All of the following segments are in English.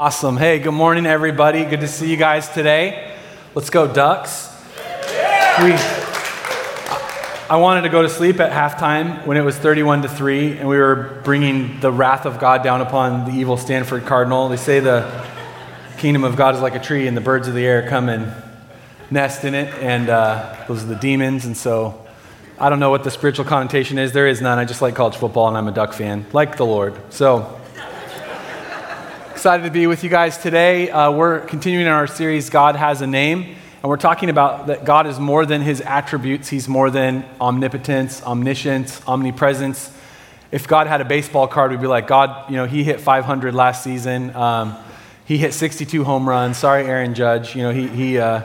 Awesome. Hey, good morning, everybody. Good to see you guys today. Let's go, Ducks. We, I wanted to go to sleep at halftime when it was 31 to 3, and we were bringing the wrath of God down upon the evil Stanford Cardinal. They say the kingdom of God is like a tree, and the birds of the air come and nest in it, and uh, those are the demons. And so I don't know what the spiritual connotation is. There is none. I just like college football, and I'm a Duck fan, like the Lord. So. Excited to be with you guys today. Uh, we're continuing in our series, God Has a Name, and we're talking about that God is more than his attributes. He's more than omnipotence, omniscience, omnipresence. If God had a baseball card, we'd be like, God, you know, he hit 500 last season. Um, he hit 62 home runs. Sorry, Aaron Judge. You know, he, he, uh,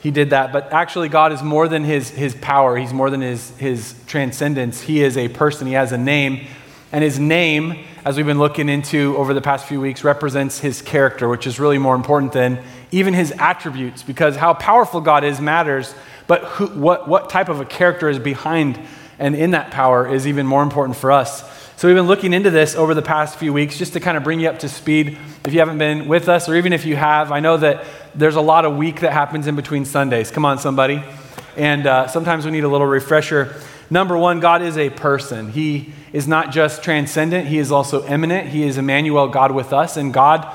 he did that. But actually, God is more than his, his power, He's more than his, his transcendence. He is a person, He has a name. And His name as we've been looking into over the past few weeks, represents his character, which is really more important than even his attributes, because how powerful God is matters, but who, what, what type of a character is behind and in that power is even more important for us. So we've been looking into this over the past few weeks just to kind of bring you up to speed. If you haven't been with us, or even if you have, I know that there's a lot of week that happens in between Sundays. Come on, somebody. And uh, sometimes we need a little refresher. Number one, God is a person. He is not just transcendent, He is also immanent. He is Emmanuel, God with us, and God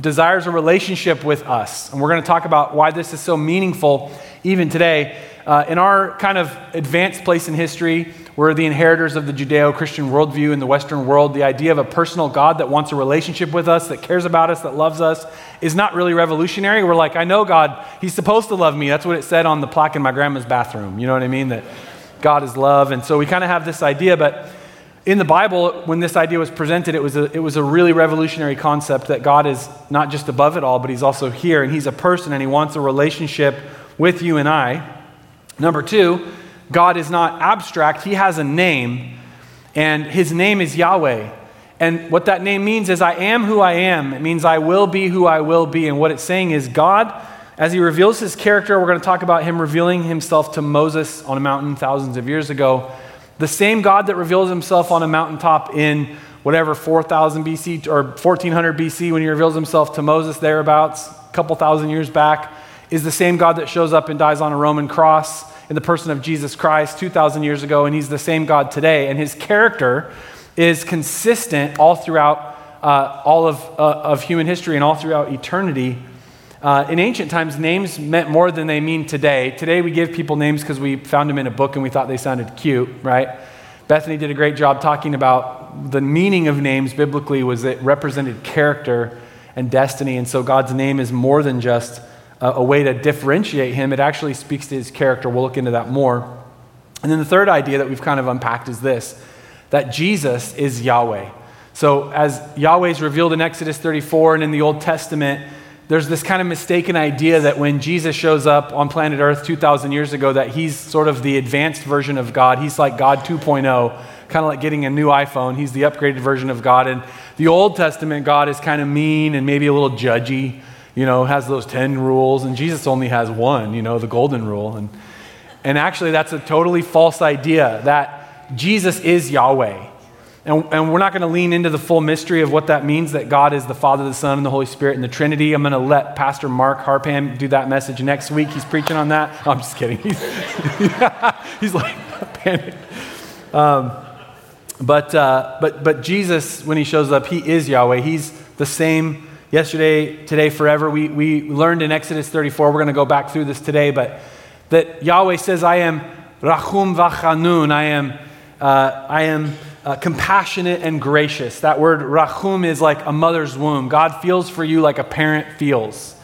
desires a relationship with us. And we're going to talk about why this is so meaningful even today. Uh, in our kind of advanced place in history, we're the inheritors of the Judeo Christian worldview in the Western world. The idea of a personal God that wants a relationship with us, that cares about us, that loves us, is not really revolutionary. We're like, I know God, He's supposed to love me. That's what it said on the plaque in my grandma's bathroom. You know what I mean? That God is love. And so we kind of have this idea, but in the Bible, when this idea was presented, it was, a, it was a really revolutionary concept that God is not just above it all, but He's also here, and He's a person, and He wants a relationship with you and I. Number two, God is not abstract, He has a name, and His name is Yahweh. And what that name means is, I am who I am. It means I will be who I will be. And what it's saying is, God as he reveals his character, we're going to talk about him revealing himself to Moses on a mountain thousands of years ago. The same God that reveals himself on a mountaintop in whatever 4000 BC or 1400 BC when he reveals himself to Moses thereabouts, a couple thousand years back, is the same God that shows up and dies on a Roman cross in the person of Jesus Christ 2,000 years ago, and he's the same God today. And his character is consistent all throughout uh, all of, uh, of human history and all throughout eternity. Uh, in ancient times, names meant more than they mean today. Today, we give people names because we found them in a book and we thought they sounded cute, right? Bethany did a great job talking about the meaning of names biblically was it represented character and destiny. And so God's name is more than just a, a way to differentiate him, it actually speaks to his character. We'll look into that more. And then the third idea that we've kind of unpacked is this that Jesus is Yahweh. So, as Yahweh is revealed in Exodus 34 and in the Old Testament, there's this kind of mistaken idea that when Jesus shows up on planet Earth 2,000 years ago, that he's sort of the advanced version of God. He's like God 2.0, kind of like getting a new iPhone. He's the upgraded version of God. And the Old Testament God is kind of mean and maybe a little judgy, you know, has those 10 rules. And Jesus only has one, you know, the golden rule. And, and actually, that's a totally false idea that Jesus is Yahweh. And, and we're not going to lean into the full mystery of what that means that God is the Father, the Son, and the Holy Spirit in the Trinity. I'm going to let Pastor Mark Harpan do that message next week. He's preaching on that. I'm just kidding. He's, he's like panicked. Um, but, uh, but, but Jesus, when he shows up, he is Yahweh. He's the same yesterday, today, forever. We, we learned in Exodus 34, we're going to go back through this today, but that Yahweh says, I am Rachum Vachanun. I am, uh, I am uh, compassionate and gracious. That word rachum is like a mother's womb. God feels for you like a parent feels.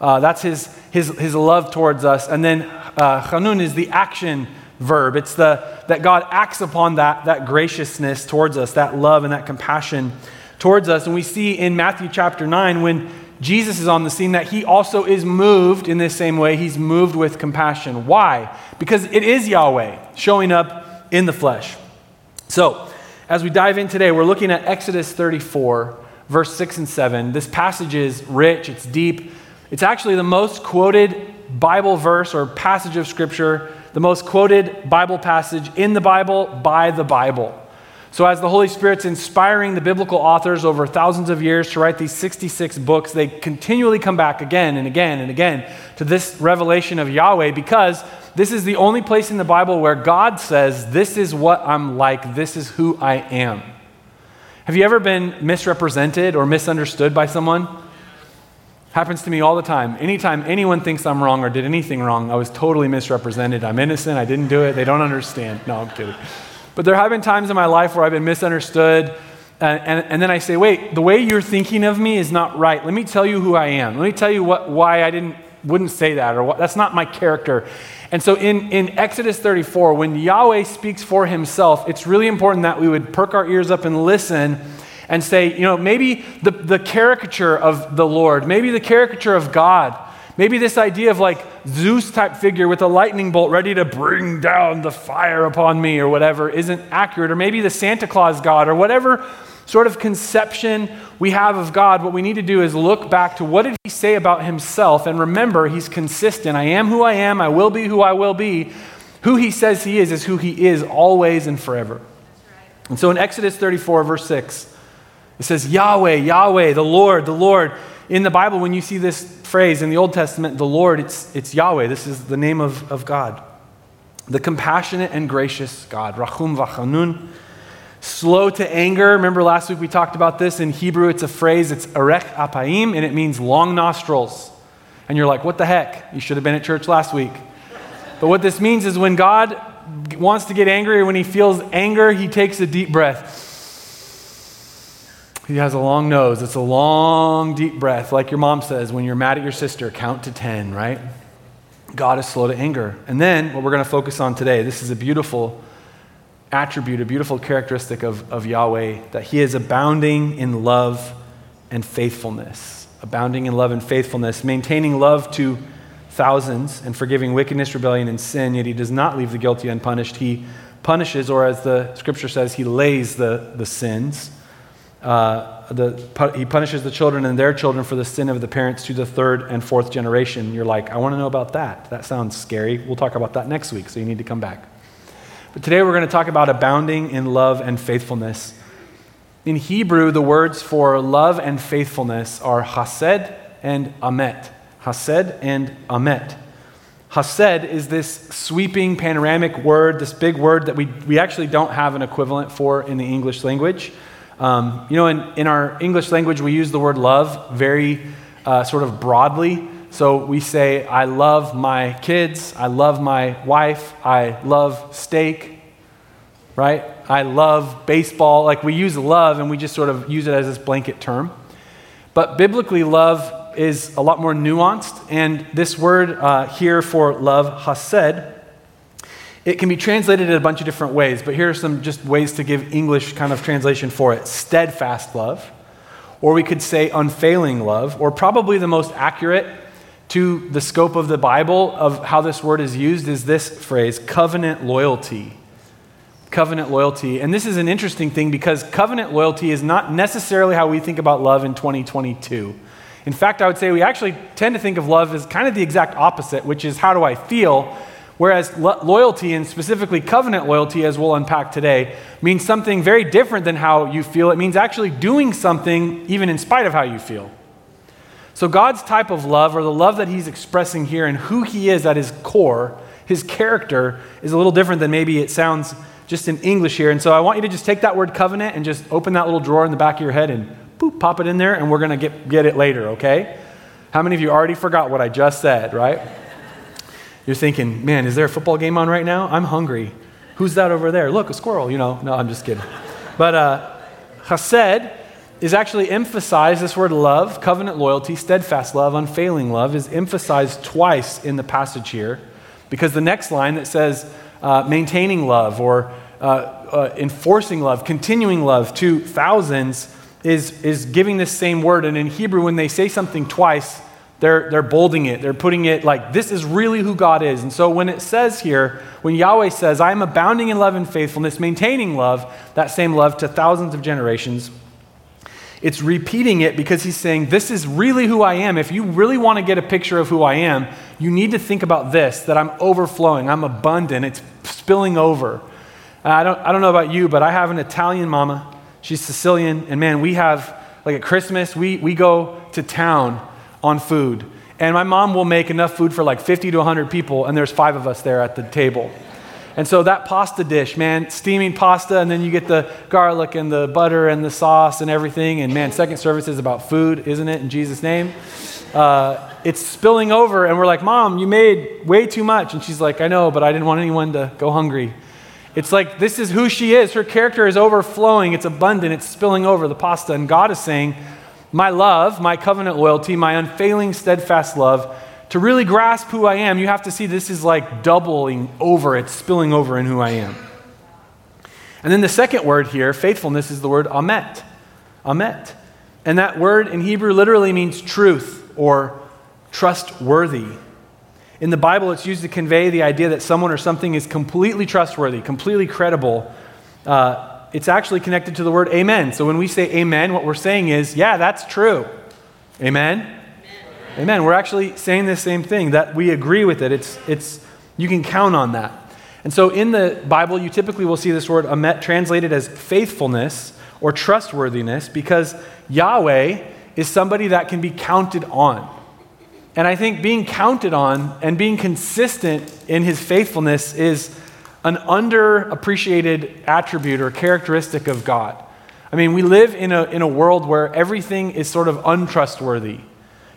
Uh, that's his, his, his love towards us. And then uh, chanun is the action verb. It's the, that God acts upon that, that graciousness towards us, that love and that compassion towards us. And we see in Matthew chapter 9 when Jesus is on the scene that he also is moved in this same way. He's moved with compassion. Why? Because it is Yahweh showing up in the flesh. So, as we dive in today, we're looking at Exodus 34, verse 6 and 7. This passage is rich, it's deep. It's actually the most quoted Bible verse or passage of Scripture, the most quoted Bible passage in the Bible by the Bible. So, as the Holy Spirit's inspiring the biblical authors over thousands of years to write these 66 books, they continually come back again and again and again to this revelation of Yahweh because this is the only place in the Bible where God says, This is what I'm like, this is who I am. Have you ever been misrepresented or misunderstood by someone? Happens to me all the time. Anytime anyone thinks I'm wrong or did anything wrong, I was totally misrepresented. I'm innocent, I didn't do it, they don't understand. No, I'm kidding. But there have been times in my life where I've been misunderstood. And, and, and, then I say, wait, the way you're thinking of me is not right. Let me tell you who I am. Let me tell you what, why I didn't, wouldn't say that, or what, that's not my character. And so in, in Exodus 34, when Yahweh speaks for himself, it's really important that we would perk our ears up and listen and say, you know, maybe the, the caricature of the Lord, maybe the caricature of God Maybe this idea of like Zeus type figure with a lightning bolt ready to bring down the fire upon me or whatever isn't accurate. Or maybe the Santa Claus God or whatever sort of conception we have of God, what we need to do is look back to what did he say about himself and remember he's consistent. I am who I am, I will be who I will be. Who he says he is is who he is always and forever. And so in Exodus 34, verse 6, it says, Yahweh, Yahweh, the Lord, the Lord. In the Bible, when you see this phrase in the Old Testament, the Lord, it's, it's Yahweh. This is the name of, of God. The compassionate and gracious God. Rachum v'chanun. Slow to anger. Remember last week we talked about this. In Hebrew, it's a phrase, it's Erech apaim, and it means long nostrils. And you're like, what the heck? You should have been at church last week. But what this means is when God wants to get angry or when he feels anger, he takes a deep breath he has a long nose. It's a long, deep breath, like your mom says when you're mad at your sister, count to 10, right? God is slow to anger. And then, what we're going to focus on today, this is a beautiful attribute, a beautiful characteristic of, of Yahweh, that He is abounding in love and faithfulness. Abounding in love and faithfulness, maintaining love to thousands and forgiving wickedness, rebellion, and sin, yet He does not leave the guilty unpunished. He punishes, or as the scripture says, He lays the, the sins uh, the, he punishes the children and their children for the sin of the parents to the third and fourth generation. You're like, I want to know about that. That sounds scary. We'll talk about that next week, so you need to come back. But today we're going to talk about abounding in love and faithfulness. In Hebrew, the words for love and faithfulness are hased and amet. Hased and amet. Hased is this sweeping, panoramic word, this big word that we, we actually don't have an equivalent for in the English language. Um, you know, in, in our English language, we use the word love very uh, sort of broadly. So we say, I love my kids, I love my wife, I love steak, right? I love baseball. Like we use love and we just sort of use it as this blanket term. But biblically, love is a lot more nuanced. And this word uh, here for love, hased, it can be translated in a bunch of different ways, but here are some just ways to give English kind of translation for it steadfast love, or we could say unfailing love, or probably the most accurate to the scope of the Bible of how this word is used is this phrase covenant loyalty. Covenant loyalty. And this is an interesting thing because covenant loyalty is not necessarily how we think about love in 2022. In fact, I would say we actually tend to think of love as kind of the exact opposite, which is how do I feel Whereas lo- loyalty, and specifically covenant loyalty, as we'll unpack today, means something very different than how you feel. It means actually doing something even in spite of how you feel. So, God's type of love, or the love that He's expressing here and who He is at His core, His character, is a little different than maybe it sounds just in English here. And so, I want you to just take that word covenant and just open that little drawer in the back of your head and boop, pop it in there, and we're going to get, get it later, okay? How many of you already forgot what I just said, right? You're thinking, man, is there a football game on right now? I'm hungry. Who's that over there? Look, a squirrel, you know. No, I'm just kidding. But uh, chesed is actually emphasized, this word love, covenant loyalty, steadfast love, unfailing love, is emphasized twice in the passage here because the next line that says uh, maintaining love or uh, uh, enforcing love, continuing love to thousands is, is giving this same word. And in Hebrew, when they say something twice, they're, they're bolding it. They're putting it like, this is really who God is. And so when it says here, when Yahweh says, I am abounding in love and faithfulness, maintaining love, that same love to thousands of generations, it's repeating it because he's saying, This is really who I am. If you really want to get a picture of who I am, you need to think about this that I'm overflowing, I'm abundant, it's spilling over. I don't, I don't know about you, but I have an Italian mama. She's Sicilian. And man, we have, like at Christmas, we, we go to town on food. And my mom will make enough food for like 50 to 100 people, and there's five of us there at the table. And so that pasta dish, man, steaming pasta, and then you get the garlic and the butter and the sauce and everything. And man, second service is about food, isn't it, in Jesus' name? Uh, it's spilling over, and we're like, Mom, you made way too much. And she's like, I know, but I didn't want anyone to go hungry. It's like this is who she is. Her character is overflowing, it's abundant, it's spilling over the pasta. And God is saying, My love, my covenant loyalty, my unfailing, steadfast love, to really grasp who I am, you have to see this is like doubling over, it's spilling over in who I am. And then the second word here, faithfulness, is the word amet. Amet. And that word in Hebrew literally means truth or trustworthy. In the Bible, it's used to convey the idea that someone or something is completely trustworthy, completely credible. Uh, it's actually connected to the word amen. So when we say amen, what we're saying is, yeah, that's true. Amen? Amen. We're actually saying the same thing, that we agree with it. It's, it's, you can count on that. And so in the Bible, you typically will see this word amet translated as faithfulness or trustworthiness because Yahweh is somebody that can be counted on. And I think being counted on and being consistent in his faithfulness is an underappreciated attribute or characteristic of God. I mean, we live in a, in a world where everything is sort of untrustworthy.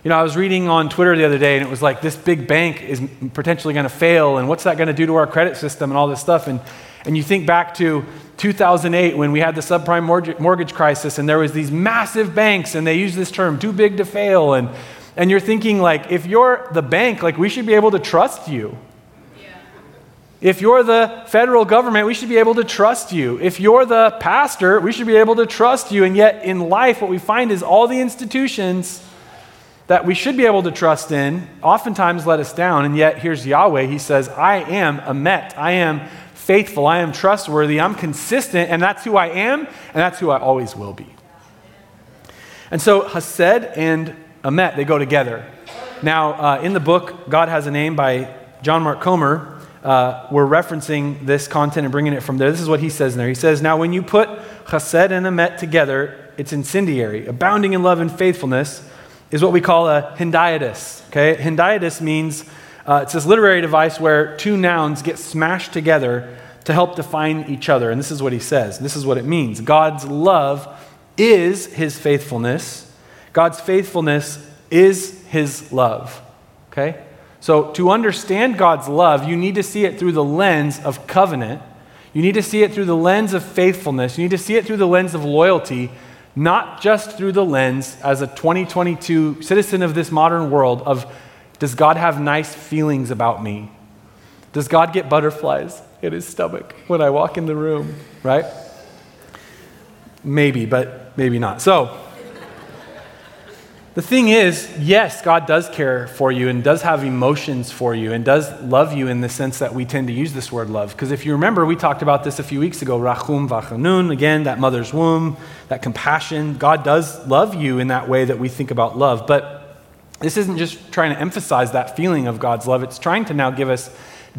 You know, I was reading on Twitter the other day, and it was like this big bank is potentially going to fail, and what's that going to do to our credit system and all this stuff. And, and you think back to 2008 when we had the subprime mortgage, mortgage crisis, and there was these massive banks, and they used this term, too big to fail. And, and you're thinking, like, if you're the bank, like, we should be able to trust you. If you're the federal government, we should be able to trust you. If you're the pastor, we should be able to trust you. And yet, in life, what we find is all the institutions that we should be able to trust in oftentimes let us down. And yet, here's Yahweh. He says, I am Amet. I am faithful. I am trustworthy. I'm consistent. And that's who I am. And that's who I always will be. And so, Hased and Amet, they go together. Now, uh, in the book, God Has a Name by John Mark Comer, uh, we're referencing this content and bringing it from there. This is what he says in there. He says, Now, when you put Chesed and Amet together, it's incendiary, abounding in love and faithfulness is what we call a hendiadys. Okay, hendiadys means uh, it's this literary device where two nouns get smashed together to help define each other. And this is what he says. This is what it means. God's love is his faithfulness. God's faithfulness is his love. Okay? So to understand God's love, you need to see it through the lens of covenant. You need to see it through the lens of faithfulness. You need to see it through the lens of loyalty not just through the lens as a 2022 citizen of this modern world of does God have nice feelings about me? Does God get butterflies in his stomach when I walk in the room, right? Maybe, but maybe not. So, the thing is, yes, God does care for you and does have emotions for you and does love you in the sense that we tend to use this word love. Because if you remember, we talked about this a few weeks ago, Rachum Vachanun, again, that mother's womb, that compassion. God does love you in that way that we think about love. But this isn't just trying to emphasize that feeling of God's love, it's trying to now give us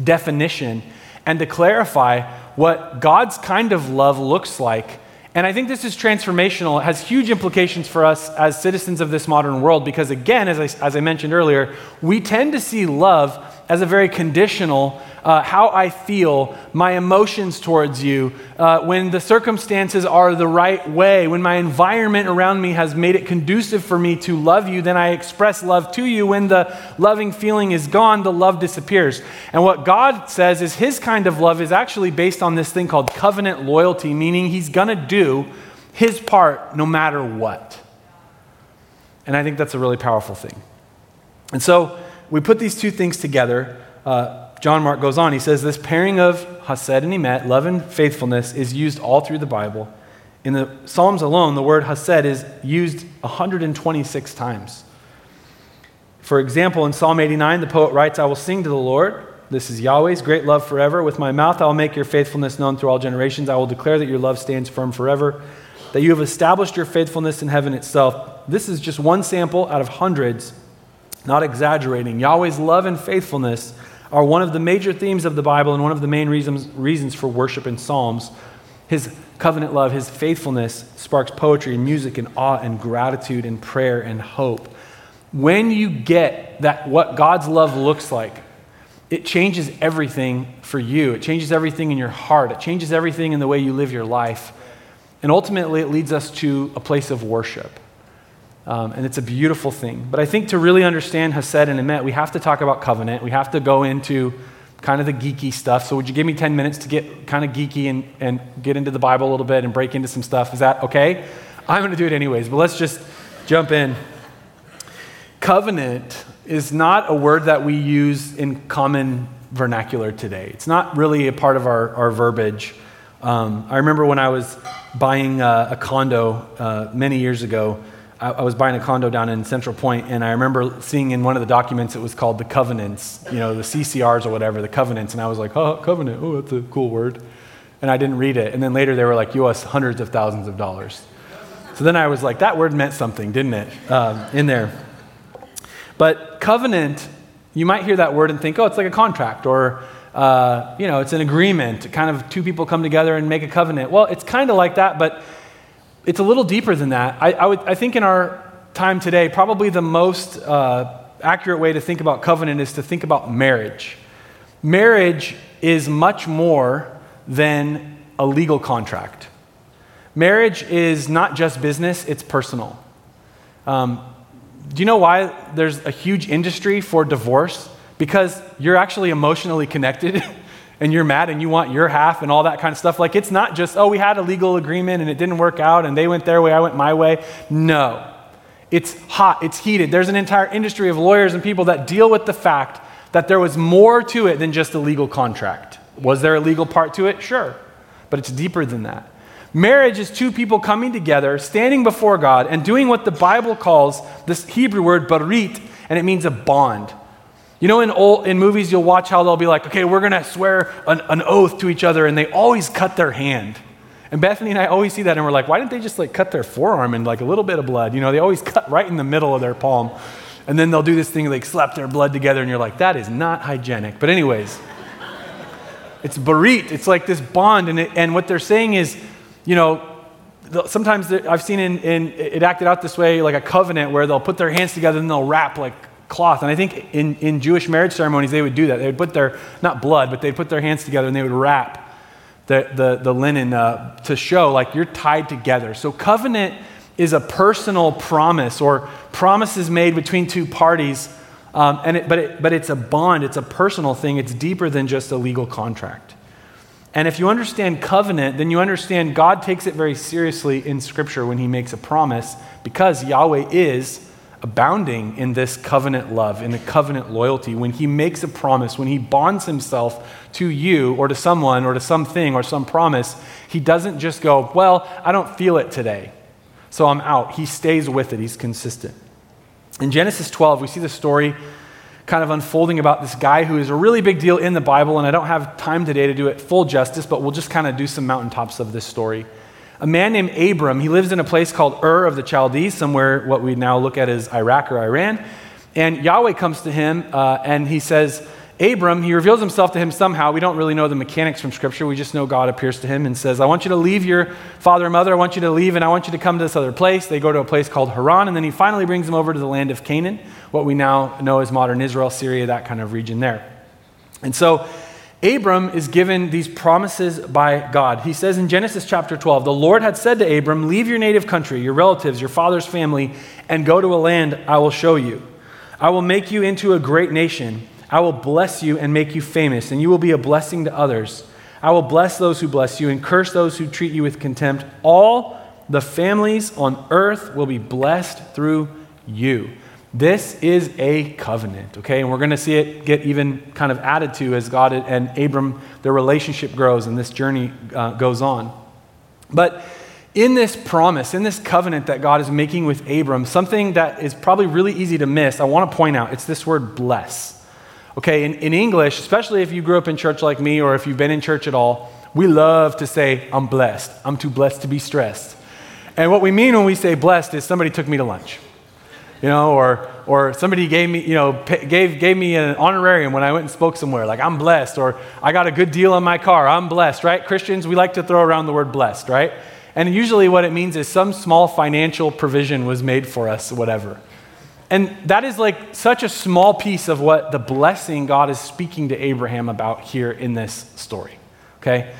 definition and to clarify what God's kind of love looks like and I think this is transformational. It has huge implications for us as citizens of this modern world because, again, as I, as I mentioned earlier, we tend to see love as a very conditional, uh, how I feel, my emotions towards you, uh, when the circumstances are the right way, when my environment around me has made it conducive for me to love you, then I express love to you. When the loving feeling is gone, the love disappears. And what God says is his kind of love is actually based on this thing called covenant loyalty, meaning he's going to do his part no matter what. And I think that's a really powerful thing. And so, we put these two things together. Uh, John Mark goes on. He says this pairing of Hased and Emet, love and faithfulness, is used all through the Bible. In the Psalms alone, the word Hased is used 126 times. For example, in Psalm 89, the poet writes, I will sing to the Lord. This is Yahweh's great love forever. With my mouth, I will make your faithfulness known through all generations. I will declare that your love stands firm forever, that you have established your faithfulness in heaven itself. This is just one sample out of hundreds not exaggerating. Yahweh's love and faithfulness are one of the major themes of the Bible and one of the main reasons, reasons for worship in Psalms. His covenant love, his faithfulness sparks poetry and music and awe and gratitude and prayer and hope. When you get that what God's love looks like, it changes everything for you. It changes everything in your heart. It changes everything in the way you live your life. And ultimately, it leads us to a place of worship. Um, and it's a beautiful thing. But I think to really understand Hesed and Emet, we have to talk about covenant. We have to go into kind of the geeky stuff. So, would you give me 10 minutes to get kind of geeky and, and get into the Bible a little bit and break into some stuff? Is that okay? I'm going to do it anyways, but let's just jump in. Covenant is not a word that we use in common vernacular today. It's not really a part of our, our verbiage. Um, I remember when I was buying a, a condo uh, many years ago, I, I, was buying a condo down in Central Point, and I remember seeing in one of the documents it was called the covenants, you know, the CCRs or whatever, the covenants, and I was like, oh, covenant, oh, that's a cool word. And I didn't read it. And then later they were like, us hundreds of thousands of dollars. So then I was like, that word meant something, didn't it, um, in there. But covenant, you might hear that word and think, oh, it's like a contract or, uh, you know, it's an agreement. Kind of two people come together and make a covenant. Well, it's kind of like that, but it's a little deeper than that. I, I, would, I think in our time today, probably the most uh, accurate way to think about covenant is to think about marriage. Marriage is much more than a legal contract. Marriage is not just business, it's personal. Um, do you know why there's a huge industry for divorce? Because you're actually emotionally connected and you're mad and you want your half and all that kind of stuff. Like, it's not just, oh, we had a legal agreement and it didn't work out and they went their way, I went my way. No. It's hot, it's heated. There's an entire industry of lawyers and people that deal with the fact that there was more to it than just a legal contract. Was there a legal part to it? Sure. But it's deeper than that. Marriage is two people coming together, standing before God, and doing what the Bible calls this Hebrew word barit, and it means a bond. You know, in, old, in movies, you'll watch how they'll be like, okay, we're going to swear an, an oath to each other, and they always cut their hand. And Bethany and I always see that, and we're like, why didn't they just like cut their forearm and like a little bit of blood? You know, they always cut right in the middle of their palm. And then they'll do this thing, like slap their blood together, and you're like, that is not hygienic. But, anyways, it's barit. It's like this bond. And, it, and what they're saying is, you know, sometimes I've seen in, in, it acted out this way, like a covenant, where they'll put their hands together and they'll wrap like cloth. And I think in, in Jewish marriage ceremonies, they would do that. They would put their, not blood, but they'd put their hands together and they would wrap the, the, the linen uh, to show like you're tied together. So covenant is a personal promise or promises made between two parties. Um, and it, but, it, but it's a bond, it's a personal thing, it's deeper than just a legal contract. And if you understand covenant, then you understand God takes it very seriously in Scripture when He makes a promise because Yahweh is abounding in this covenant love, in the covenant loyalty. When He makes a promise, when He bonds Himself to you or to someone or to something or some promise, He doesn't just go, Well, I don't feel it today, so I'm out. He stays with it, He's consistent. In Genesis 12, we see the story kind of unfolding about this guy who is a really big deal in the Bible, and I don't have time today to do it full justice, but we'll just kind of do some mountaintops of this story. A man named Abram, he lives in a place called Ur of the Chaldees, somewhere what we now look at as Iraq or Iran. And Yahweh comes to him uh, and he says, Abram, he reveals himself to him somehow. We don't really know the mechanics from Scripture. We just know God appears to him and says, I want you to leave your father and mother. I want you to leave, and I want you to come to this other place. They go to a place called Haran, and then he finally brings them over to the land of Canaan, what we now know as modern Israel, Syria, that kind of region there. And so Abram is given these promises by God. He says in Genesis chapter 12, the Lord had said to Abram, Leave your native country, your relatives, your father's family, and go to a land I will show you. I will make you into a great nation. I will bless you and make you famous, and you will be a blessing to others. I will bless those who bless you and curse those who treat you with contempt. All the families on earth will be blessed through you. This is a covenant, okay? And we're going to see it get even kind of added to as God and Abram, their relationship grows and this journey uh, goes on. But in this promise, in this covenant that God is making with Abram, something that is probably really easy to miss, I want to point out it's this word bless. Okay, in, in English, especially if you grew up in church like me or if you've been in church at all, we love to say, I'm blessed. I'm too blessed to be stressed. And what we mean when we say blessed is somebody took me to lunch. You know, or, or somebody gave me, you know, gave, gave me an honorarium when I went and spoke somewhere, like I'm blessed, or I got a good deal on my car, I'm blessed, right? Christians, we like to throw around the word blessed, right? And usually what it means is some small financial provision was made for us, whatever. And that is like such a small piece of what the blessing God is speaking to Abraham about here in this story, okay?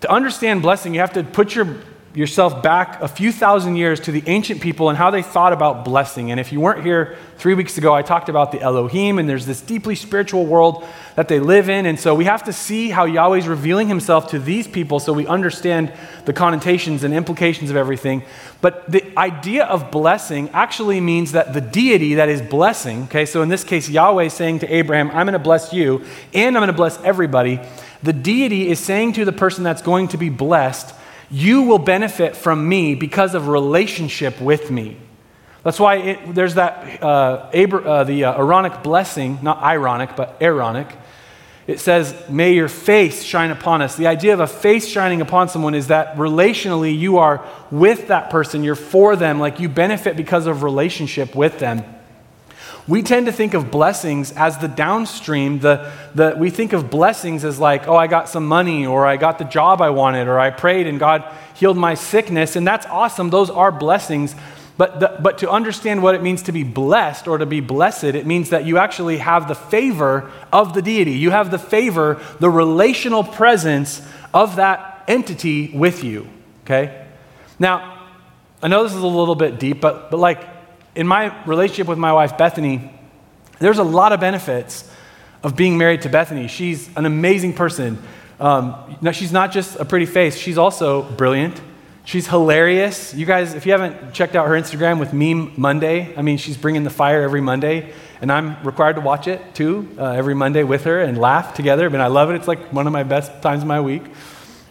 To understand blessing, you have to put your yourself back a few thousand years to the ancient people and how they thought about blessing. And if you weren't here three weeks ago, I talked about the Elohim, and there's this deeply spiritual world that they live in. And so we have to see how Yahweh's revealing himself to these people so we understand the connotations and implications of everything. But the idea of blessing actually means that the deity that is blessing, okay, so in this case, Yahweh saying to Abraham, I'm going to bless you, and I'm going to bless everybody. The deity is saying to the person that's going to be blessed, you will benefit from me because of relationship with me. That's why it, there's that, uh, Abra, uh, the uh, Aaronic blessing, not ironic, but Aaronic. It says, May your face shine upon us. The idea of a face shining upon someone is that relationally you are with that person, you're for them, like you benefit because of relationship with them. We tend to think of blessings as the downstream. The, the, we think of blessings as like, oh, I got some money, or I got the job I wanted, or I prayed and God healed my sickness. And that's awesome. Those are blessings. But, the, but to understand what it means to be blessed or to be blessed, it means that you actually have the favor of the deity. You have the favor, the relational presence of that entity with you. Okay? Now, I know this is a little bit deep, but, but like in my relationship with my wife, Bethany, there's a lot of benefits of being married to Bethany. She's an amazing person. Um, now, she's not just a pretty face, she's also brilliant. She's hilarious. You guys, if you haven't checked out her Instagram with Meme Monday, I mean, she's bringing the fire every Monday, and I'm required to watch it too uh, every Monday with her and laugh together. I mean, I love it. It's like one of my best times of my week.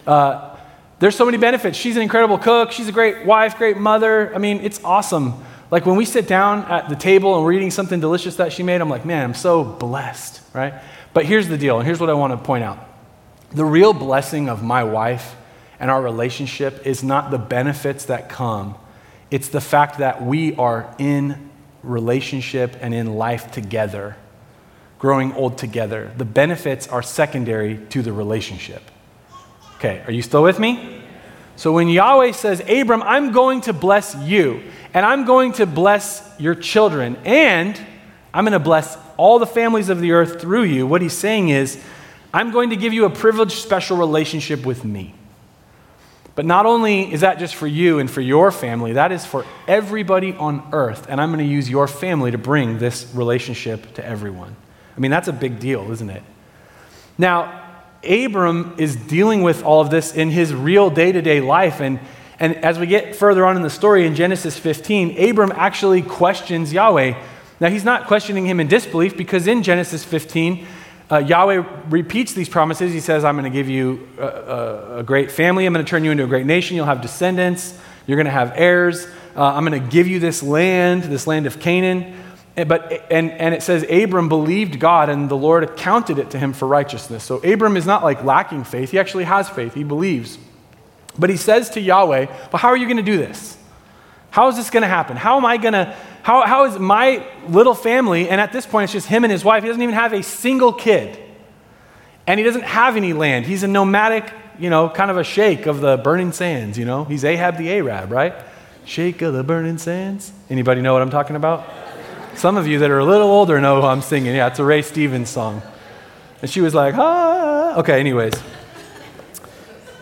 Uh, there's so many benefits. She's an incredible cook. She's a great wife, great mother. I mean, it's awesome. Like when we sit down at the table and we're eating something delicious that she made, I'm like, man, I'm so blessed, right? But here's the deal, and here's what I want to point out. The real blessing of my wife and our relationship is not the benefits that come, it's the fact that we are in relationship and in life together, growing old together. The benefits are secondary to the relationship. Okay, are you still with me? So when Yahweh says, Abram, I'm going to bless you, and I'm going to bless your children, and I'm going to bless all the families of the earth through you. What he's saying is, I'm going to give you a privileged, special relationship with me. But not only is that just for you and for your family, that is for everybody on earth. And I'm going to use your family to bring this relationship to everyone. I mean, that's a big deal, isn't it? Now, Abram is dealing with all of this in his real day to day life. And and as we get further on in the story in Genesis 15, Abram actually questions Yahweh. Now, he's not questioning him in disbelief because in Genesis 15, uh, Yahweh repeats these promises. He says, I'm going to give you a, a, a, great family. I'm going to turn you into a great nation. You'll have descendants. You're going to have heirs. Uh, I'm going to give you this land, this land of Canaan. And, but, and, and it says, Abram believed God, and the Lord counted it to him for righteousness. So Abram is not like lacking faith. He actually has faith. He believes. But he says to Yahweh, Well, how are you going to do this? How is this going to happen? How am I going to, how, how is my little family, and at this point it's just him and his wife, he doesn't even have a single kid. And he doesn't have any land. He's a nomadic, you know, kind of a sheikh of the burning sands, you know? He's Ahab the Arab, right? Sheikh of the burning sands. Anybody know what I'm talking about? Some of you that are a little older know who I'm singing. Yeah, it's a Ray Stevens song. And she was like, ah. Okay, anyways.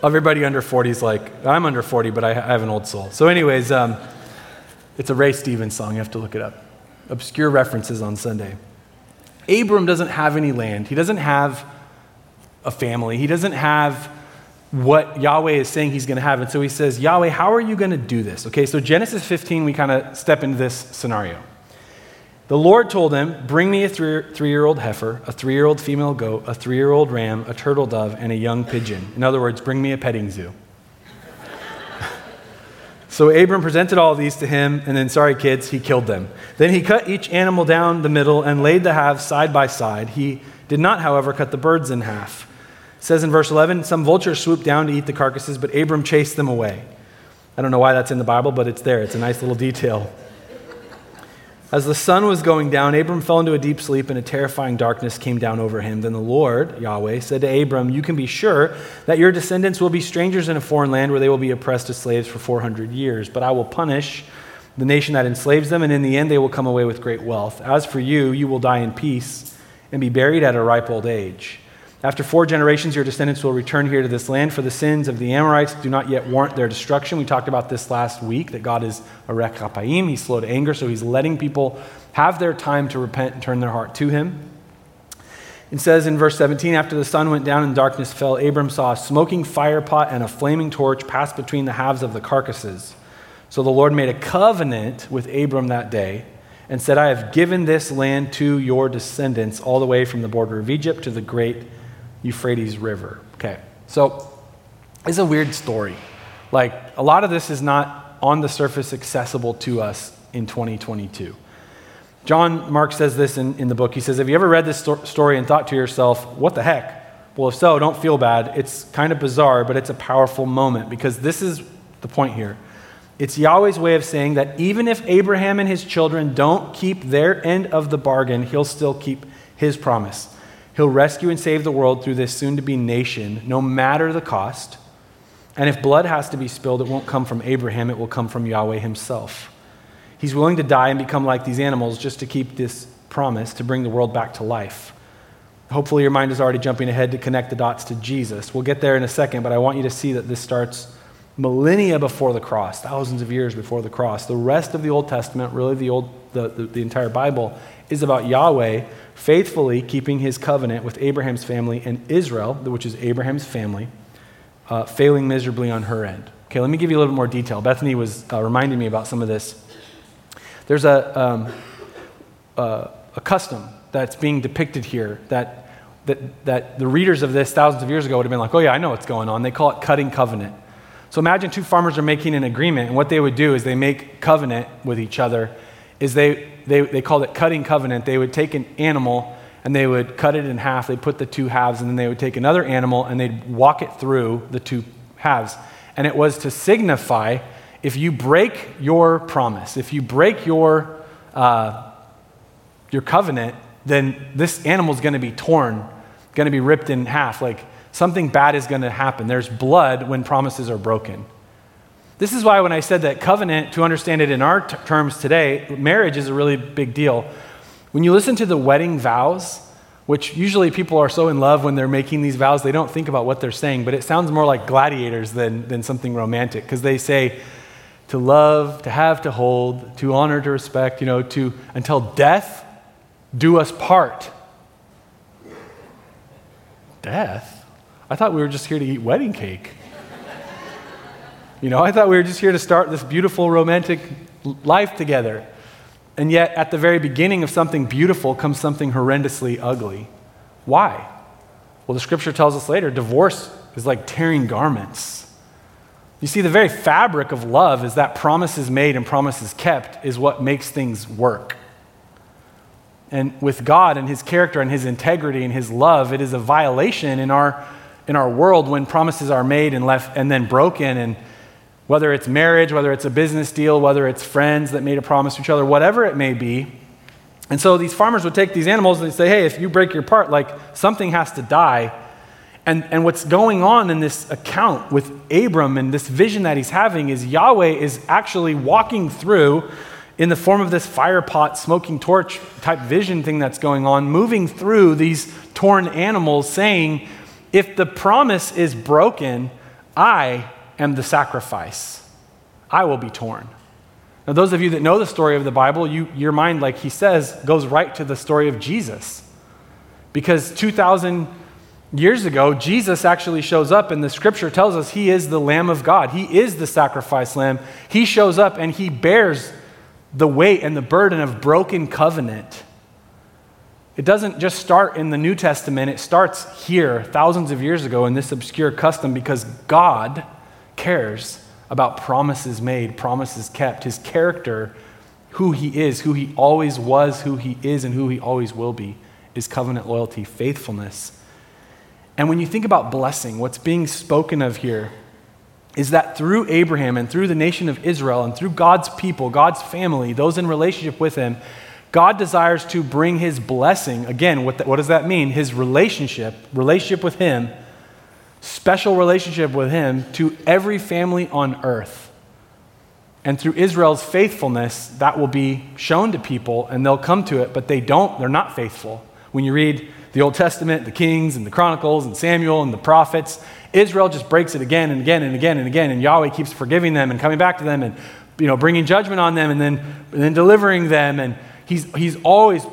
Everybody under 40 is like, I'm under 40, but I have an old soul. So, anyways, um, it's a Ray Stevens song. You have to look it up. Obscure references on Sunday. Abram doesn't have any land, he doesn't have a family, he doesn't have what Yahweh is saying he's going to have. And so he says, Yahweh, how are you going to do this? Okay, so Genesis 15, we kind of step into this scenario. The Lord told him, Bring me a three year old heifer, a three year old female goat, a three year old ram, a turtle dove, and a young pigeon. In other words, bring me a petting zoo. so Abram presented all these to him, and then, sorry kids, he killed them. Then he cut each animal down the middle and laid the halves side by side. He did not, however, cut the birds in half. It says in verse 11 Some vultures swooped down to eat the carcasses, but Abram chased them away. I don't know why that's in the Bible, but it's there. It's a nice little detail. As the sun was going down, Abram fell into a deep sleep, and a terrifying darkness came down over him. Then the Lord, Yahweh, said to Abram, You can be sure that your descendants will be strangers in a foreign land where they will be oppressed as slaves for 400 years. But I will punish the nation that enslaves them, and in the end they will come away with great wealth. As for you, you will die in peace and be buried at a ripe old age. After four generations, your descendants will return here to this land, for the sins of the Amorites do not yet warrant their destruction. We talked about this last week that God is erech apaim. He's slow to anger, so he's letting people have their time to repent and turn their heart to him. It says in verse 17 After the sun went down and darkness fell, Abram saw a smoking fire pot and a flaming torch pass between the halves of the carcasses. So the Lord made a covenant with Abram that day and said, I have given this land to your descendants all the way from the border of Egypt to the great Euphrates River. Okay, so it's a weird story. Like, a lot of this is not on the surface accessible to us in 2022. John Mark says this in, in the book. He says, Have you ever read this sto- story and thought to yourself, what the heck? Well, if so, don't feel bad. It's kind of bizarre, but it's a powerful moment because this is the point here. It's Yahweh's way of saying that even if Abraham and his children don't keep their end of the bargain, he'll still keep his promise. He'll rescue and save the world through this soon to be nation, no matter the cost. And if blood has to be spilled, it won't come from Abraham, it will come from Yahweh himself. He's willing to die and become like these animals just to keep this promise to bring the world back to life. Hopefully, your mind is already jumping ahead to connect the dots to Jesus. We'll get there in a second, but I want you to see that this starts millennia before the cross, thousands of years before the cross. The rest of the Old Testament, really the, old, the, the, the entire Bible, is about Yahweh faithfully keeping his covenant with Abraham's family and Israel, which is Abraham's family, uh, failing miserably on her end. Okay, let me give you a little bit more detail. Bethany was uh, reminding me about some of this. There's a, um, uh, a custom that's being depicted here that, that, that the readers of this thousands of years ago would have been like, oh, yeah, I know what's going on. They call it cutting covenant. So imagine two farmers are making an agreement, and what they would do is they make covenant with each other, is they they, they called it cutting covenant. They would take an animal and they would cut it in half. They'd put the two halves, and then they would take another animal and they'd walk it through the two halves. And it was to signify if you break your promise, if you break your, uh, your covenant, then this animal is going to be torn, going to be ripped in half. Like something bad is going to happen. There's blood when promises are broken. This is why, when I said that covenant, to understand it in our t- terms today, marriage is a really big deal. When you listen to the wedding vows, which usually people are so in love when they're making these vows, they don't think about what they're saying, but it sounds more like gladiators than, than something romantic because they say to love, to have, to hold, to honor, to respect, you know, to until death do us part. Death? I thought we were just here to eat wedding cake. You know, I thought we were just here to start this beautiful romantic life together. And yet, at the very beginning of something beautiful comes something horrendously ugly. Why? Well, the scripture tells us later divorce is like tearing garments. You see, the very fabric of love is that promises made and promises kept is what makes things work. And with God and His character and His integrity and His love, it is a violation in our, in our world when promises are made and left and then broken and whether it's marriage, whether it's a business deal, whether it's friends that made a promise to each other, whatever it may be. And so these farmers would take these animals and say, hey, if you break your part, like something has to die. And, and what's going on in this account with Abram and this vision that he's having is Yahweh is actually walking through in the form of this fire pot, smoking torch type vision thing that's going on, moving through these torn animals, saying, if the promise is broken, I am the sacrifice. I will be torn. Now, those of you that know the story of the Bible, you, your mind, like he says, goes right to the story of Jesus. Because 2,000 years ago, Jesus actually shows up, and the scripture tells us he is the Lamb of God. He is the sacrifice lamb. He shows up and he bears the weight and the burden of broken covenant. It doesn't just start in the New Testament, it starts here, thousands of years ago, in this obscure custom, because God cares about promises made, promises kept, his character, who he is, who he always was, who he is, and who he always will be, is covenant loyalty, faithfulness. And when you think about blessing, what's being spoken of here is that through Abraham and through the nation of Israel and through God's people, God's family, those in relationship with him, God desires to bring his blessing. Again, what, the, what does that mean? His relationship, relationship with him, special relationship with him to every family on earth. And through Israel's faithfulness, that will be shown to people and they'll come to it, but they don't, they're not faithful. When you read the Old Testament, the Kings and the Chronicles and Samuel and the prophets, Israel just breaks it again and again and again and again, and Yahweh keeps forgiving them and coming back to them and you know, bringing judgment on them and then, and then delivering them. And he's, he's always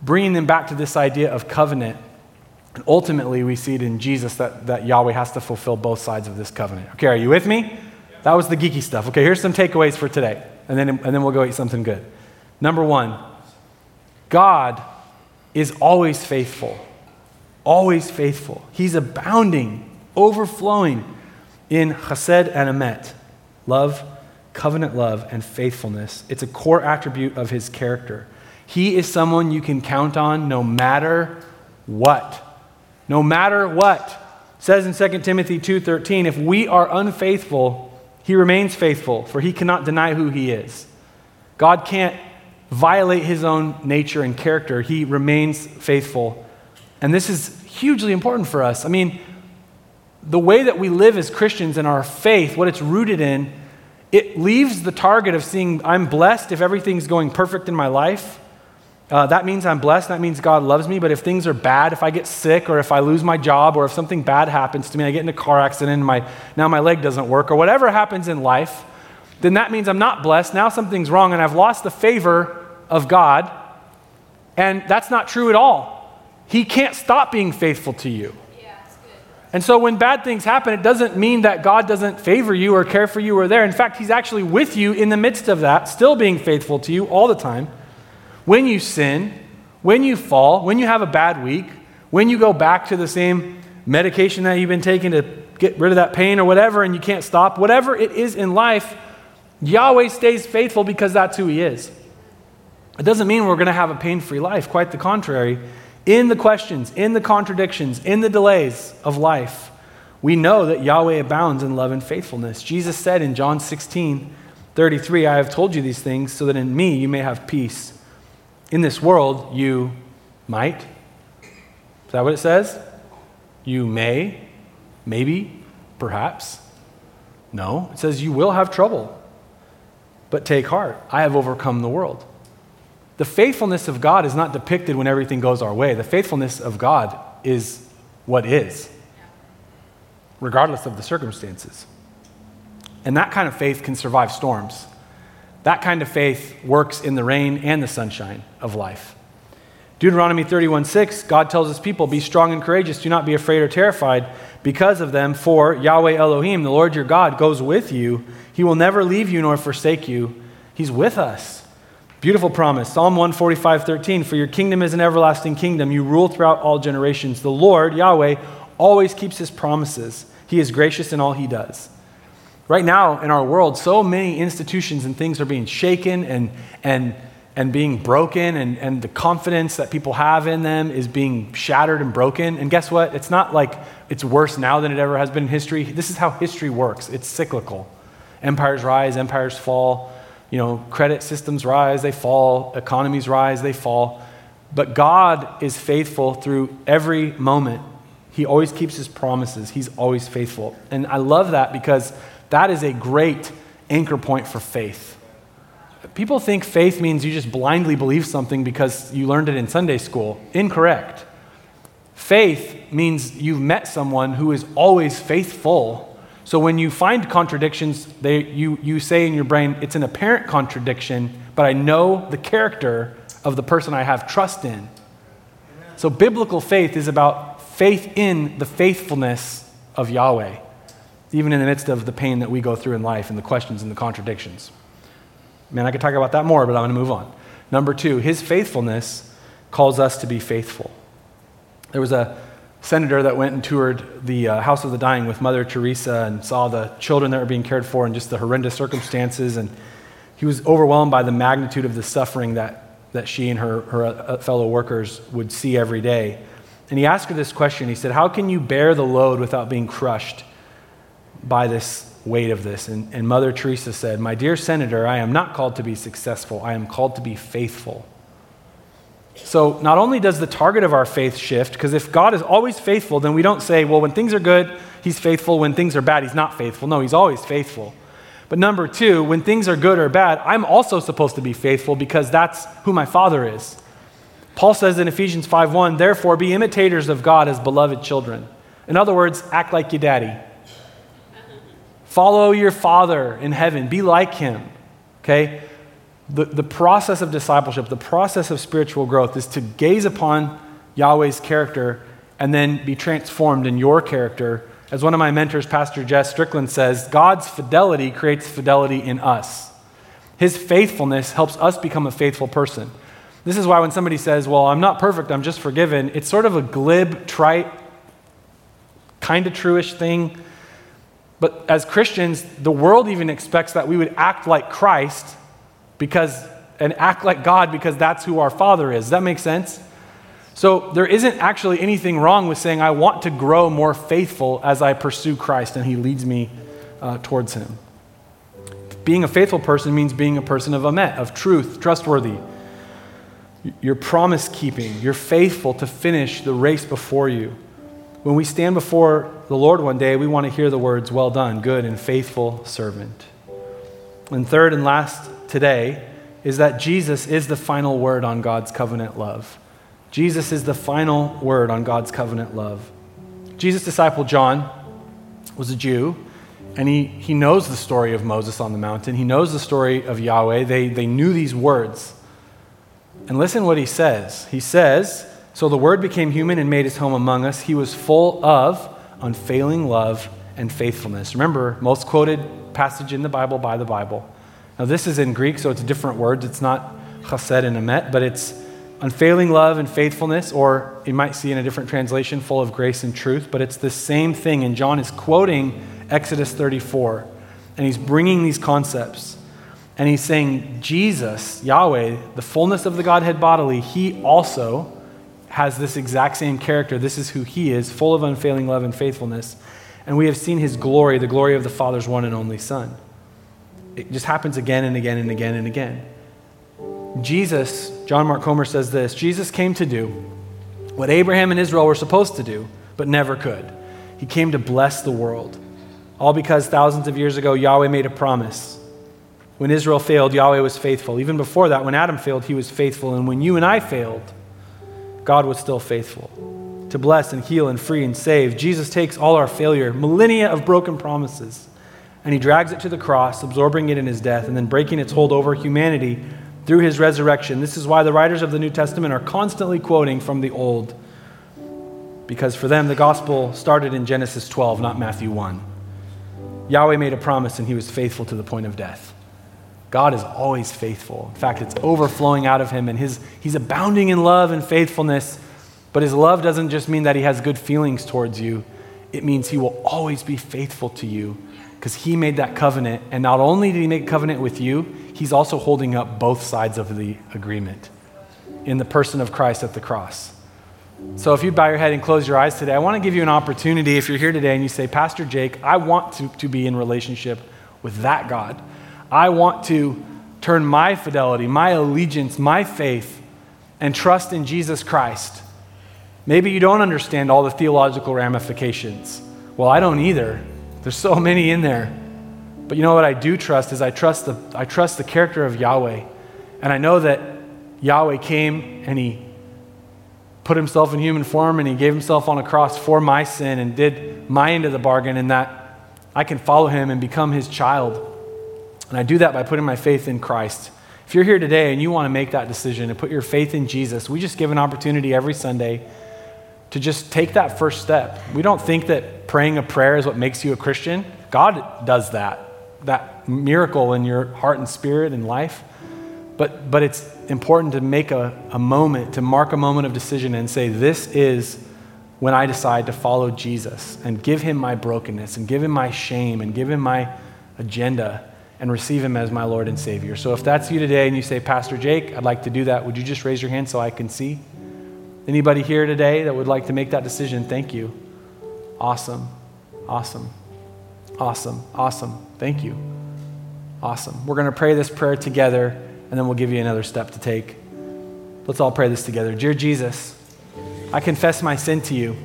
bringing them back to this idea of covenant. And ultimately, we see it in Jesus that, that Yahweh has to fulfill both sides of this covenant. Okay, are you with me? That was the geeky stuff. Okay, here's some takeaways for today, and then, and then we'll go eat something good. Number one, God is always faithful. Always faithful. He's abounding overflowing in chesed and emet, love, covenant love, and faithfulness. It's a core attribute of his character. He is someone you can count on no matter what. No matter what. It says in 2 Timothy 2:13, if we are unfaithful, he remains faithful, for he cannot deny who he is. God can't violate his own nature and character. He remains faithful. And this is hugely important for us. I mean, the way that we live as Christians and our faith, what it's rooted in, it leaves the target of seeing I'm blessed if everything's going perfect in my life. Uh, that means I'm blessed. That means God loves me. But if things are bad, if I get sick or if I lose my job or if something bad happens to me, I get in a car accident and my, now my leg doesn't work or whatever happens in life, then that means I'm not blessed. Now something's wrong and I've lost the favor of God. And that's not true at all. He can't stop being faithful to you. And so when bad things happen, it doesn't mean that God doesn't favor you or care for you or there. In fact, He's actually with you in the midst of that, still being faithful to you all the time. When you sin, when you fall, when you have a bad week, when you go back to the same medication that you've been taking to get rid of that pain or whatever and you can't stop, whatever it is in life, Yahweh stays faithful because that's who He is. It doesn't mean we're going to have a pain free life, quite the contrary in the questions, in the contradictions, in the delays of life, we know that Yahweh abounds in love and faithfulness. Jesus said in John 16, 33, I have told you these things so that in me you may have peace. In this world you might. Is that what it says? You may, maybe, perhaps. No, it says you will have trouble. But take heart, I have overcome the world. The faithfulness of God is not depicted when everything goes our way. The faithfulness of God is what is, regardless of the circumstances. And that kind of faith can survive storms. That kind of faith works in the rain and the sunshine of life. Deuteronomy 31 6, God tells his people, Be strong and courageous, do not be afraid or terrified because of them, for Yahweh Elohim, the Lord your God, goes with you. He will never leave you nor forsake you. He's with us. Beautiful promise. Psalm 145, 13. For your kingdom is an everlasting kingdom. You rule throughout all generations. The Lord, Yahweh, always keeps his promises. He is gracious in all he does. Right now in our world, so many institutions and things are being shaken and, and, and being broken, and, and the confidence that people have in them is being shattered and broken. And guess what? It's not like it's worse now than it ever has been in history. This is how history works it's cyclical. Empires rise, empires fall. You know, credit systems rise, they fall, economies rise, they fall. But God is faithful through every moment. He always keeps his promises, he's always faithful. And I love that because that is a great anchor point for faith. People think faith means you just blindly believe something because you learned it in Sunday school. Incorrect. Faith means you've met someone who is always faithful so when you find contradictions, they, you, you say in your brain, it's an apparent contradiction, but I know the character of the person I have trust in. So biblical faith is about faith in the faithfulness of Yahweh, even in the midst of the pain that we go through in life and the questions and the contradictions. Man, I could talk about that more, but I'm going to move on. Number two, his faithfulness calls us to be faithful. There was a senator that went and toured the uh, House of the Dying with Mother Teresa and saw the children that were being cared for and just the horrendous circumstances. And he was overwhelmed by the magnitude of the suffering that, that she and her, her uh, fellow workers would see every day. And he asked her this question. He said, How can you bear the load without being crushed? By this weight of this. And, and Mother Teresa said, My dear Senator, I am not called to be successful, I am called to be faithful. So, not only does the target of our faith shift, because if God is always faithful, then we don't say, well, when things are good, he's faithful. When things are bad, he's not faithful. No, he's always faithful. But number two, when things are good or bad, I'm also supposed to be faithful because that's who my father is. Paul says in Ephesians 5:1, therefore be imitators of God as beloved children. In other words, act like your daddy. Follow your father in heaven. Be like him. Okay? The, the process of discipleship, the process of spiritual growth is to gaze upon Yahweh's character and then be transformed in your character. As one of my mentors, Pastor Jess Strickland, says, God's fidelity creates fidelity in us. His faithfulness helps us become a faithful person. This is why when somebody says, Well, I'm not perfect, I'm just forgiven, it's sort of a glib, trite, kind of truish thing. But as Christians, the world even expects that we would act like Christ because and act like God because that's who our Father is. Does that make sense? So there isn't actually anything wrong with saying, I want to grow more faithful as I pursue Christ and He leads me uh, towards Him. Being a faithful person means being a person of emet, of truth, trustworthy. You're promise keeping. You're faithful to finish the race before you. When we stand before the Lord one day, we want to hear the words, Well done, good and faithful servant. And third and last today is that Jesus is the final word on God's covenant love. Jesus is the final word on God's covenant love. Jesus' disciple John was a Jew, and he, he knows the story of Moses on the mountain. He knows the story of Yahweh. They, they knew these words. And listen what he says. He says, So the word became human and made his home among us. He was full of unfailing love and faithfulness. Remember, most quoted passage in the Bible by the Bible. Now, this is in Greek, so it's different words. It's not chesed and emet, but it's unfailing love and faithfulness, or you might see in a different translation, full of grace and truth, but it's the same thing. And John is quoting Exodus 34, and he's bringing these concepts. And he's saying, Jesus, Yahweh, the fullness of the Godhead bodily, he also has this exact same character. This is who he is, full of unfailing love and faithfulness. And we have seen his glory, the glory of the Father's one and only Son. It just happens again and again and again and again. Jesus, John Mark Comer says this Jesus came to do what Abraham and Israel were supposed to do, but never could. He came to bless the world. All because thousands of years ago, Yahweh made a promise. When Israel failed, Yahweh was faithful. Even before that, when Adam failed, he was faithful. And when you and I failed, God was still faithful to bless and heal and free and save. Jesus takes all our failure, millennia of broken promises, and he drags it to the cross, absorbing it in his death and then breaking its hold over humanity through his resurrection. This is why the writers of the New Testament are constantly quoting from the Old, because for them, the gospel started in Genesis 12, not Matthew 1. Yahweh made a promise, and he was faithful to the point of death. God is always faithful. In fact, it's overflowing out of him, and his, he's abounding in love and faithfulness. But his love doesn't just mean that he has good feelings towards you, it means he will always be faithful to you because he made that covenant. And not only did he make a covenant with you, he's also holding up both sides of the agreement in the person of Christ at the cross. So if you bow your head and close your eyes today, I want to give you an opportunity if you're here today and you say, Pastor Jake, I want to, to be in relationship with that God. I want to turn my fidelity, my allegiance, my faith, and trust in Jesus Christ. Maybe you don't understand all the theological ramifications. Well, I don't either. There's so many in there. But you know what I do trust is I trust the, I trust the character of Yahweh. And I know that Yahweh came and he put himself in human form and he gave himself on a cross for my sin and did my end of the bargain and that I can follow him and become his child. And I do that by putting my faith in Christ. If you're here today and you want to make that decision and put your faith in Jesus, we just give an opportunity every Sunday to just take that first step. We don't think that praying a prayer is what makes you a Christian. God does that, that miracle in your heart and spirit and life. But, but it's important to make a, a moment, to mark a moment of decision and say, This is when I decide to follow Jesus and give him my brokenness and give him my shame and give him my agenda and receive him as my Lord and Savior. So if that's you today and you say, Pastor Jake, I'd like to do that, would you just raise your hand so I can see? Anybody here today that would like to make that decision? Thank you. Awesome. Awesome. Awesome. Awesome. Thank you. Awesome. We're going to pray this prayer together, and then we'll give you another step to take. Let's all pray this together. Dear Jesus, I confess my sin to you.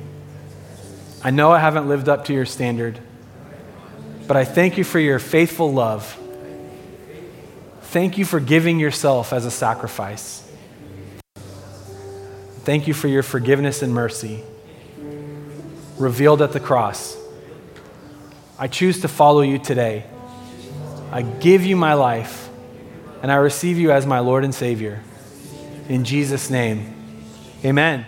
I know I haven't lived up to your standard, but I thank you for your faithful love. Thank you for giving yourself as a sacrifice. Thank you for your forgiveness and mercy revealed at the cross. I choose to follow you today. I give you my life, and I receive you as my Lord and Savior. In Jesus' name, amen.